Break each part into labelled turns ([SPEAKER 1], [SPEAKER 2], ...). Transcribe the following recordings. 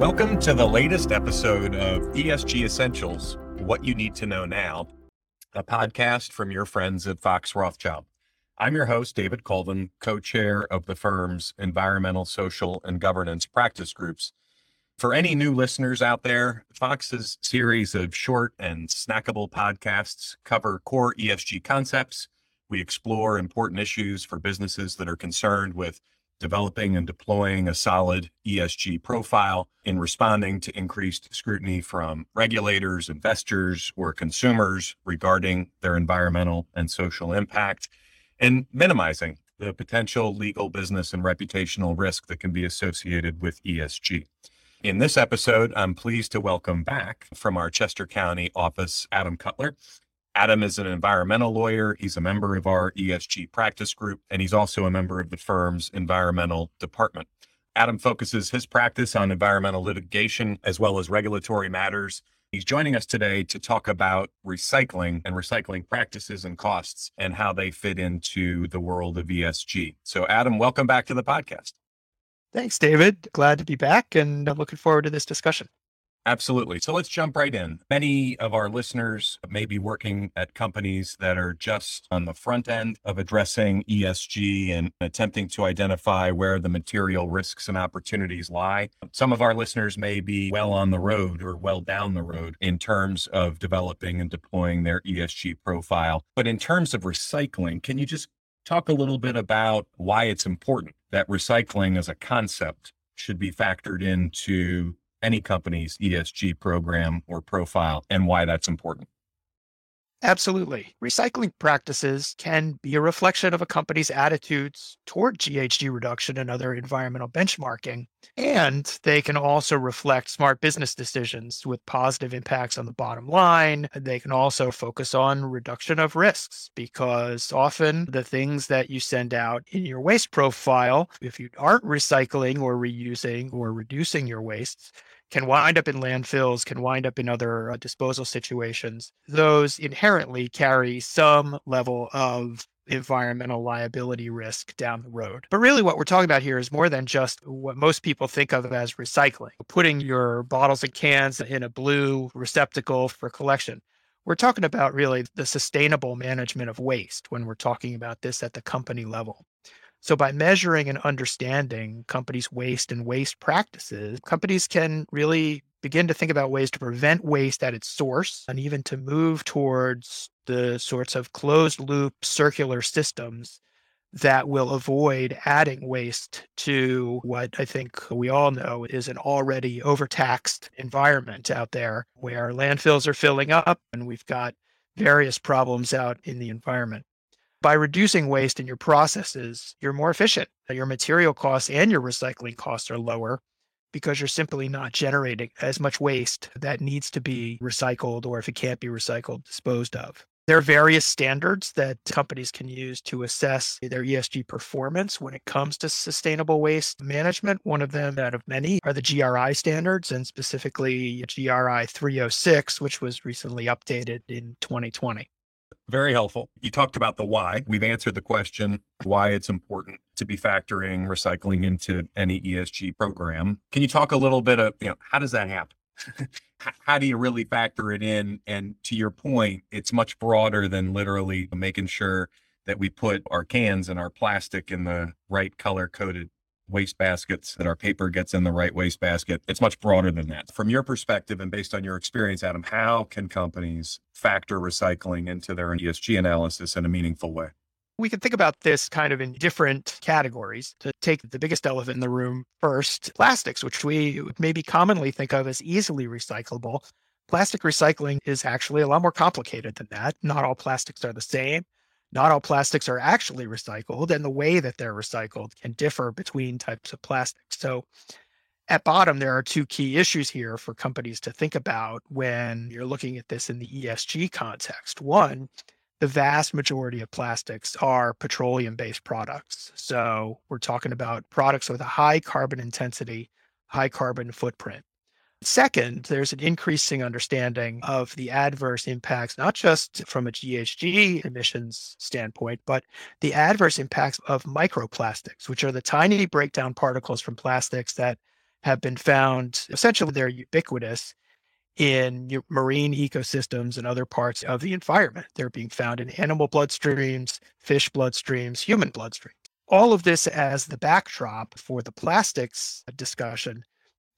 [SPEAKER 1] Welcome to the latest episode of ESG Essentials What You Need to Know Now, a podcast from your friends at Fox Rothschild. I'm your host, David Colvin, co chair of the firm's environmental, social, and governance practice groups. For any new listeners out there, Fox's series of short and snackable podcasts cover core ESG concepts. We explore important issues for businesses that are concerned with developing and deploying a solid ESG profile in responding to increased scrutiny from regulators, investors, or consumers regarding their environmental and social impact, and minimizing the potential legal, business, and reputational risk that can be associated with ESG. In this episode, I'm pleased to welcome back from our Chester County office, Adam Cutler. Adam is an environmental lawyer. He's a member of our ESG practice group, and he's also a member of the firm's environmental department. Adam focuses his practice on environmental litigation as well as regulatory matters. He's joining us today to talk about recycling and recycling practices and costs and how they fit into the world of ESG. So, Adam, welcome back to the podcast.
[SPEAKER 2] Thanks, David. Glad to be back and I'm looking forward to this discussion.
[SPEAKER 1] Absolutely. So let's jump right in. Many of our listeners may be working at companies that are just on the front end of addressing ESG and attempting to identify where the material risks and opportunities lie. Some of our listeners may be well on the road or well down the road in terms of developing and deploying their ESG profile. But in terms of recycling, can you just talk a little bit about why it's important that recycling as a concept should be factored into any company's ESG program or profile and why that's important.
[SPEAKER 2] Absolutely. Recycling practices can be a reflection of a company's attitudes toward GHG reduction and other environmental benchmarking. And they can also reflect smart business decisions with positive impacts on the bottom line. They can also focus on reduction of risks because often the things that you send out in your waste profile, if you aren't recycling or reusing or reducing your wastes, can wind up in landfills, can wind up in other uh, disposal situations. Those inherently carry some level of environmental liability risk down the road. But really, what we're talking about here is more than just what most people think of as recycling, putting your bottles and cans in a blue receptacle for collection. We're talking about really the sustainable management of waste when we're talking about this at the company level. So, by measuring and understanding companies' waste and waste practices, companies can really begin to think about ways to prevent waste at its source and even to move towards the sorts of closed loop circular systems that will avoid adding waste to what I think we all know is an already overtaxed environment out there where landfills are filling up and we've got various problems out in the environment. By reducing waste in your processes, you're more efficient. Your material costs and your recycling costs are lower because you're simply not generating as much waste that needs to be recycled, or if it can't be recycled, disposed of. There are various standards that companies can use to assess their ESG performance when it comes to sustainable waste management. One of them, out of many, are the GRI standards, and specifically GRI 306, which was recently updated in 2020.
[SPEAKER 1] Very helpful. You talked about the why. We've answered the question why it's important to be factoring recycling into any ESG program. Can you talk a little bit of, you know, how does that happen? how do you really factor it in? And to your point, it's much broader than literally making sure that we put our cans and our plastic in the right color coded waste baskets, that our paper gets in the right waste basket. It's much broader than that. From your perspective and based on your experience, Adam, how can companies factor recycling into their ESG analysis in a meaningful way?
[SPEAKER 2] We can think about this kind of in different categories. To take the biggest elephant in the room first, plastics, which we maybe commonly think of as easily recyclable. Plastic recycling is actually a lot more complicated than that. Not all plastics are the same not all plastics are actually recycled, and the way that they're recycled can differ between types of plastics. So, at bottom, there are two key issues here for companies to think about when you're looking at this in the ESG context. One, the vast majority of plastics are petroleum based products. So, we're talking about products with a high carbon intensity, high carbon footprint. Second, there's an increasing understanding of the adverse impacts, not just from a GHG emissions standpoint, but the adverse impacts of microplastics, which are the tiny breakdown particles from plastics that have been found essentially they're ubiquitous in marine ecosystems and other parts of the environment. They're being found in animal bloodstreams, fish bloodstreams, human bloodstreams. All of this as the backdrop for the plastics discussion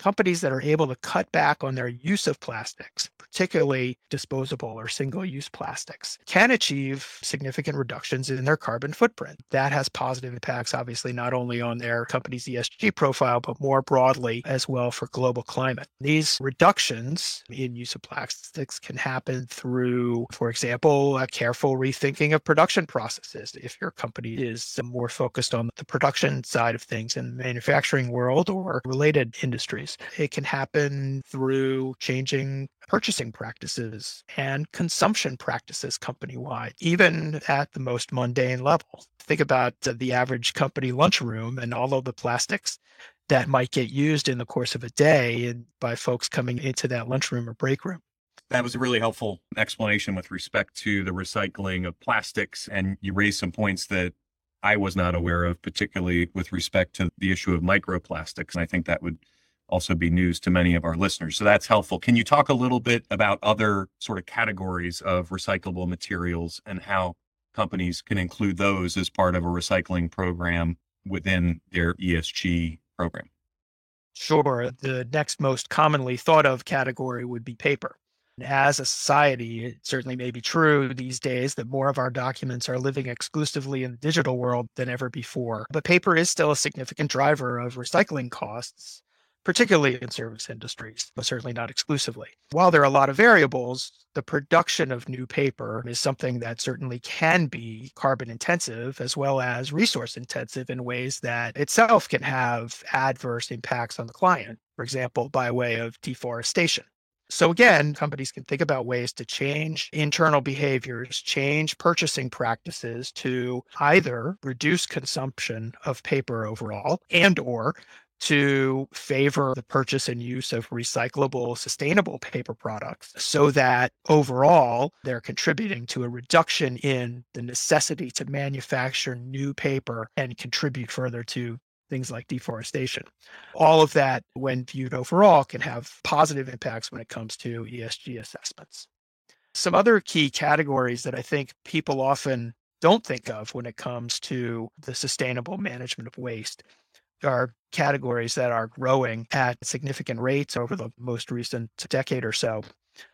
[SPEAKER 2] companies that are able to cut back on their use of plastics, particularly disposable or single use plastics, can achieve significant reductions in their carbon footprint. That has positive impacts, obviously, not only on their company's ESG profile, but more broadly as well for global climate. These reductions in use of plastics can happen through, for example, a careful rethinking of production processes. If your company is more focused on the production side of things in the manufacturing world or related industries, it can happen through changing purchasing practices and consumption practices company wide, even at the most mundane level. Think about the average company lunchroom and all of the plastics that might get used in the course of a day by folks coming into that lunchroom or break room.
[SPEAKER 1] That was a really helpful explanation with respect to the recycling of plastics. And you raised some points that I was not aware of, particularly with respect to the issue of microplastics. And I think that would also be news to many of our listeners. So that's helpful. Can you talk a little bit about other sort of categories of recyclable materials and how companies can include those as part of a recycling program within their ESG program?
[SPEAKER 2] Sure. The next most commonly thought of category would be paper. As a society, it certainly may be true these days that more of our documents are living exclusively in the digital world than ever before. But paper is still a significant driver of recycling costs particularly in service industries, but certainly not exclusively. While there are a lot of variables, the production of new paper is something that certainly can be carbon intensive as well as resource intensive in ways that itself can have adverse impacts on the client, for example, by way of deforestation. So, again, companies can think about ways to change internal behaviors, change purchasing practices to either reduce consumption of paper overall and or to favor the purchase and use of recyclable, sustainable paper products so that overall they're contributing to a reduction in the necessity to manufacture new paper and contribute further to things like deforestation. All of that, when viewed overall, can have positive impacts when it comes to ESG assessments. Some other key categories that I think people often don't think of when it comes to the sustainable management of waste are categories that are growing at significant rates over the most recent decade or so.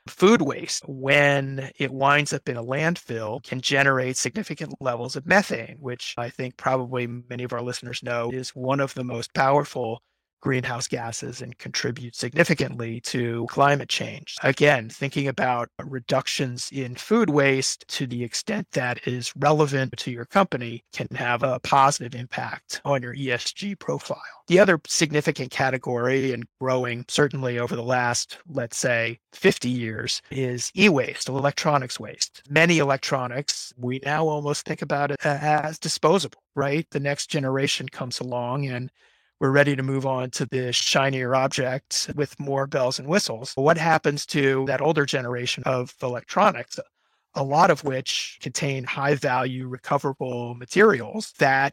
[SPEAKER 2] Food waste, when it winds up in a landfill, can generate significant levels of methane, which I think probably many of our listeners know is one of the most powerful greenhouse gases and contribute significantly to climate change. Again, thinking about reductions in food waste to the extent that is relevant to your company can have a positive impact on your ESG profile. The other significant category and growing certainly over the last, let's say, 50 years is e waste, electronics waste. Many electronics, we now almost think about it as disposable, right? The next generation comes along and we're ready to move on to the shinier objects with more bells and whistles. What happens to that older generation of electronics? A lot of which contain high value recoverable materials that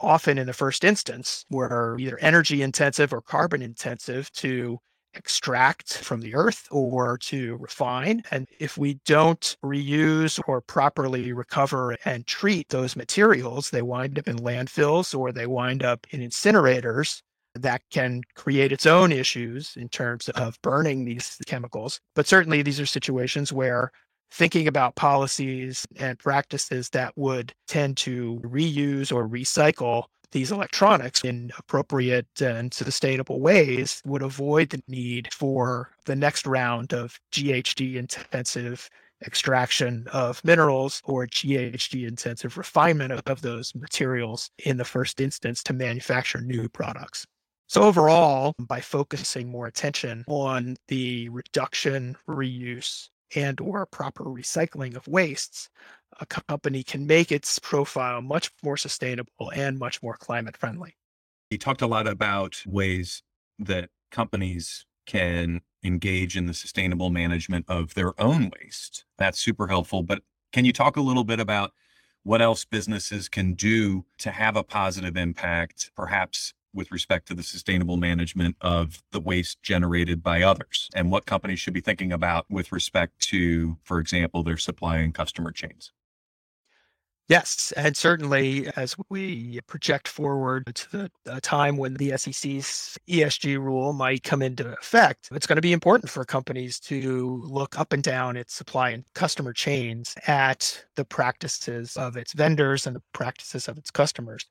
[SPEAKER 2] often in the first instance were either energy intensive or carbon intensive to extract from the earth or to refine. And if we don't reuse or properly recover and treat those materials, they wind up in landfills or they wind up in incinerators that can create its own issues in terms of burning these chemicals. But certainly, these are situations where thinking about policies and practices that would tend to reuse or recycle these electronics in appropriate and sustainable ways would avoid the need for the next round of GHG intensive extraction of minerals or GHG intensive refinement of, of, those materials in the first instance to manufacture new products. So, overall, by focusing more attention on the reduction, reuse, and or proper recycling of wastes, a company can make its profile much more sustainable and much more climate friendly.
[SPEAKER 1] You talked a lot about ways that companies can engage in the sustainable management of their own waste. That's super helpful. But can you talk a little bit about what else businesses can do to have a positive impact, perhaps with respect to the sustainable management of the waste generated by others and what companies should be thinking about with respect to, for example, their supply and customer chains.
[SPEAKER 2] Yes, and certainly as we project forward to the, the, time when the SEC's ESG rule might come into effect, it's going to be important for companies to look up and down its supply and customer chains at the practices of its vendors and the practices of its customers.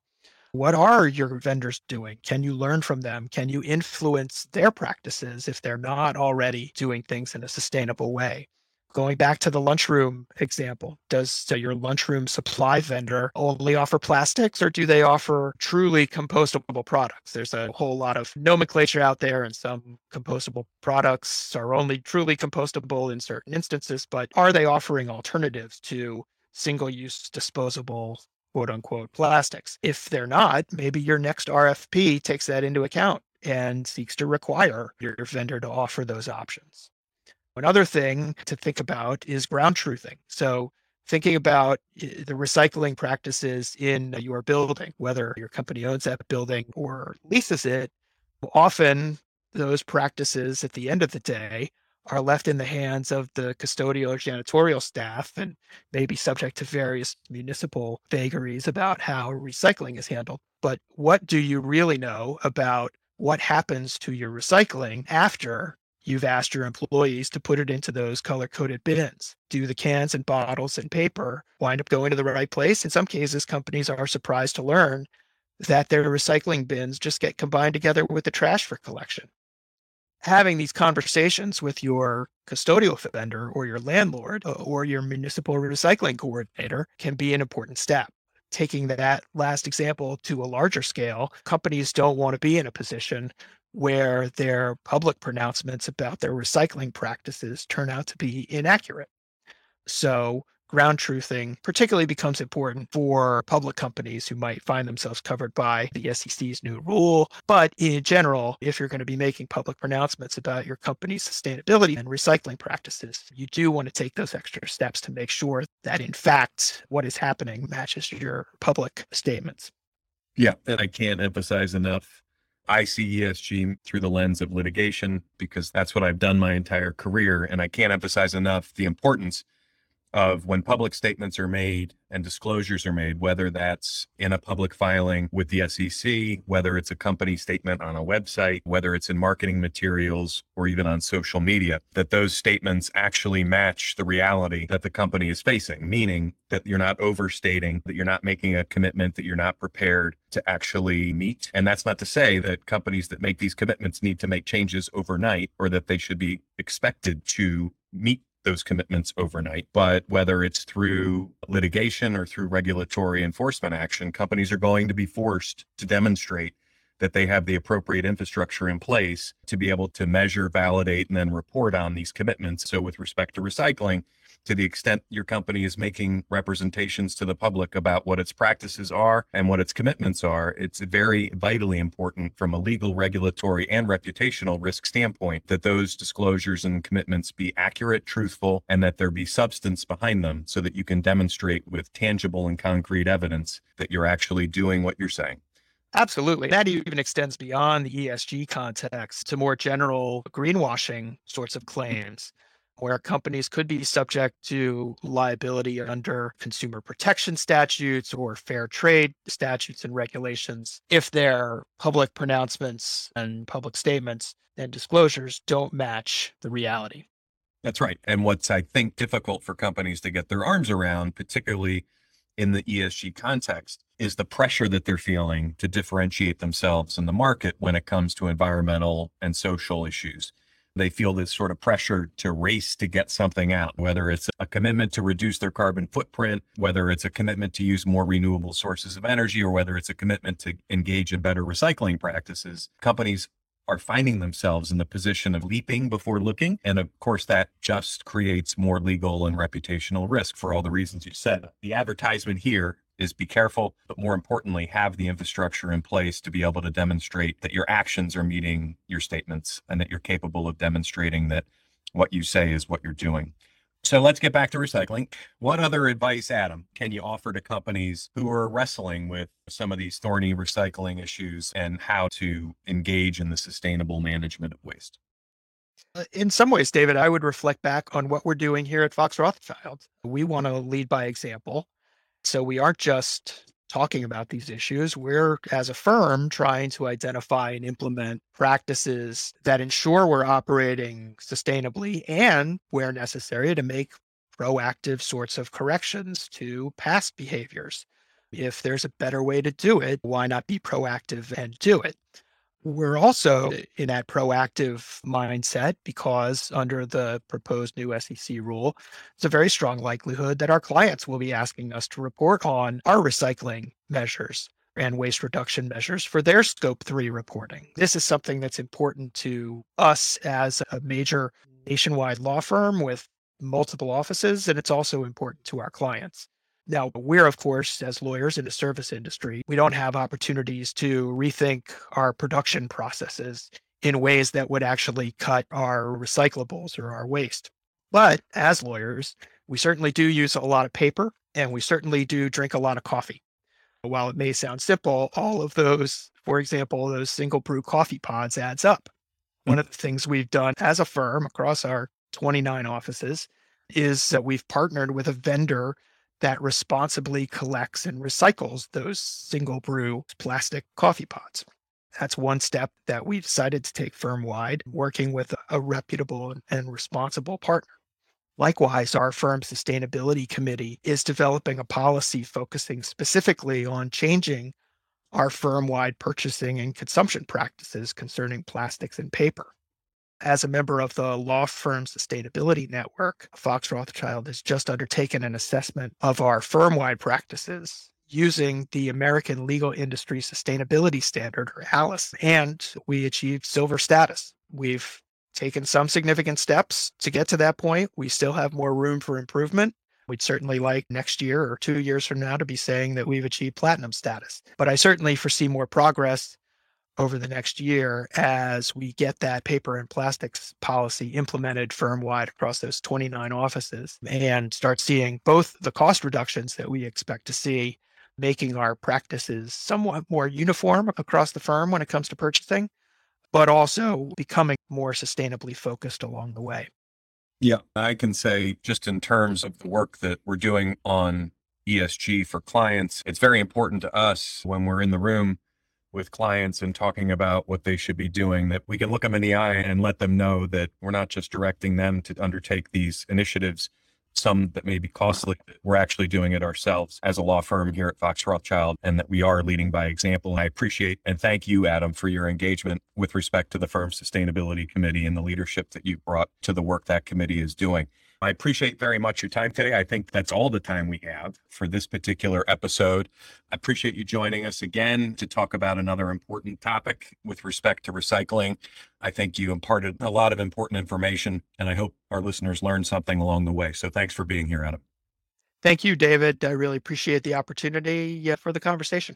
[SPEAKER 2] What are your vendors doing? Can you learn from them? Can you influence their practices if they're not already doing things in a sustainable way? Going back to the lunchroom example, does so your lunchroom supply vendor only offer plastics or do they offer truly compostable products? There's a whole lot of nomenclature out there, and some compostable products are only truly compostable in certain instances, but are they offering alternatives to single use disposable quote unquote plastics? If they're not, maybe your next RFP takes that into account and seeks to require your vendor to offer those options. Another thing to think about is ground truthing. So, thinking about eh, the recycling practices in your building, whether your company owns that building or leases it, often those practices at the end of the day are left in the hands of the custodial or janitorial staff and may be subject to various municipal vagaries about how recycling is handled. But what do you really know about what happens to your recycling after You've asked your employees to put it into those color coded bins. Do the cans and bottles and paper wind up going to the right place? In some cases, companies are surprised to learn that their recycling bins just get combined together with the trash for collection. Having these conversations with your custodial vendor or your landlord uh, or your municipal recycling coordinator can be an important step taking that last example to a larger scale, companies don't want to be in a position where their public pronouncements about their recycling practices turn out to be inaccurate. So, ground truthing particularly becomes important for public companies who might find themselves covered by the SEC's new rule. But in general, if you're going to be making public pronouncements about your company's sustainability and recycling practices, you do want to take those extra steps to make sure that, in fact, what is happening matches your public statements.
[SPEAKER 1] Yeah, and I can't emphasize enough I see ESG through the lens of litigation because that's what I've done my entire career. And I can't emphasize enough the importance of when public statements are made and disclosures are made, whether that's in a public filing with the SEC, whether it's a company statement on a website, whether it's in marketing materials or even on social media, that those statements actually match the reality that the company is facing, meaning that you're not overstating, that you're not making a commitment that you're not prepared to actually meet. And that's not to say that companies that make these commitments need to make changes overnight or that they should be expected to meet those commitments overnight. But whether it's through litigation or through regulatory enforcement action, companies are going to be forced to demonstrate that they have the appropriate infrastructure in place to be able to measure, validate, and then report on these commitments. So, with respect to recycling, to the extent your company is making representations to the public about what its practices are and what its commitments are, it's very vitally important from a legal, regulatory, and reputational risk standpoint that those disclosures and commitments be accurate, truthful, and that there be substance behind them so that you can demonstrate with tangible and concrete evidence that you're actually doing what you're saying.
[SPEAKER 2] Absolutely. That even extends beyond the ESG context to more general greenwashing sorts of claims where companies could be subject to liability under consumer protection statutes or fair trade statutes and regulations if their public pronouncements and public statements and disclosures don't match the reality.
[SPEAKER 1] That's right. And what's, I think, difficult for companies to get their arms around, particularly in the ESG context, is the pressure that they're feeling to differentiate themselves in the market when it comes to environmental and social issues. They feel this sort of pressure to race to get something out, whether it's a commitment to reduce their carbon footprint, whether it's a commitment to use more renewable sources of energy, or whether it's a commitment to engage in better recycling practices. Companies are finding themselves in the position of leaping before looking. And of course, that just creates more legal and reputational risk for all the reasons you said. The advertisement here is be careful, but more importantly, have the infrastructure in place to be able to demonstrate that your actions are meeting your statements and that you're capable of demonstrating that what you say is what you're doing. So let's get back to recycling. What other advice, Adam, can you offer to companies who are wrestling with some of these thorny recycling issues and how to engage in the sustainable management of waste?
[SPEAKER 2] Uh, in some ways, David, I would reflect back on what we're doing here at Fox Rothschild. We want to lead by example. So we aren't just talking about these issues. We're, as a firm, trying to identify and implement practices that ensure we're operating sustainably and, where necessary, to make proactive sorts of corrections to past behaviors. If there's a better way to do it, why not be proactive and do it? We're also in that proactive mindset because under the proposed new SEC rule, it's a very strong likelihood that our clients will be asking us to report on our recycling measures and waste reduction measures for their scope three reporting. This is something that's important to us as a major nationwide law firm with multiple offices, and it's also important to our clients. Now, we're, of course, as lawyers in the service industry, we don't have opportunities to rethink our production processes in ways that would actually cut our recyclables or our waste. But as lawyers, we certainly do use a lot of paper and we certainly do drink a lot of coffee. While it may sound simple, all of those, for example, those single brew coffee pods adds up. One of mm-hmm. the things we've done as a firm across our 29 offices is that we've partnered with a vendor that responsibly collects and recycles those single brew plastic coffee pods. That's one step that we decided to take firm wide, working with a reputable and responsible partner. Likewise, our firm's sustainability committee is developing a policy focusing specifically on changing our firm wide purchasing and consumption practices concerning plastics and paper as a member of the law firm sustainability network, Fox Rothschild has just undertaken an assessment of our firm wide practices using the American Legal Industry Sustainability Standard, or ALISS, and we achieved silver status. We've taken some significant steps to get to that point. We still have more room for improvement. We'd certainly like next year or two years from now to be saying that we've achieved platinum status. But I certainly foresee more progress over the next year as we get that paper and plastics policy implemented firm wide across those 29 offices and start seeing both the cost reductions that we expect to see, making our practices somewhat more uniform across the firm when it comes to purchasing, but also becoming more sustainably focused along the way.
[SPEAKER 1] Yeah, I can say just in terms of the work that we're doing on ESG for clients, it's very important to us when we're in the room with clients and talking about what they should be doing, that we can look them in the eye and let them know that we're not just directing them to undertake these initiatives, some that may be costly. We're actually doing it ourselves as a law firm here at Fox Rothschild, and that we are leading by example. I appreciate and thank you, Adam, for your engagement with respect to the firm's sustainability committee and the leadership that you brought to the work that committee is doing. I appreciate very much your time today. I think that's all the time we have for this particular episode. I appreciate you joining us again to talk about another important topic with respect to recycling. I think you imparted a lot of important information, and I hope our listeners learned something along the way. So thanks for being here, Adam.
[SPEAKER 2] Thank you, David. I really appreciate the opportunity uh, for the conversation.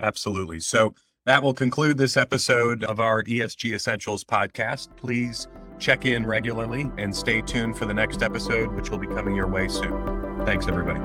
[SPEAKER 1] Absolutely. So that will conclude this episode of our ESG Essentials podcast. Please check in regularly and stay tuned for the next episode, which will be coming your way soon. Thanks, everybody.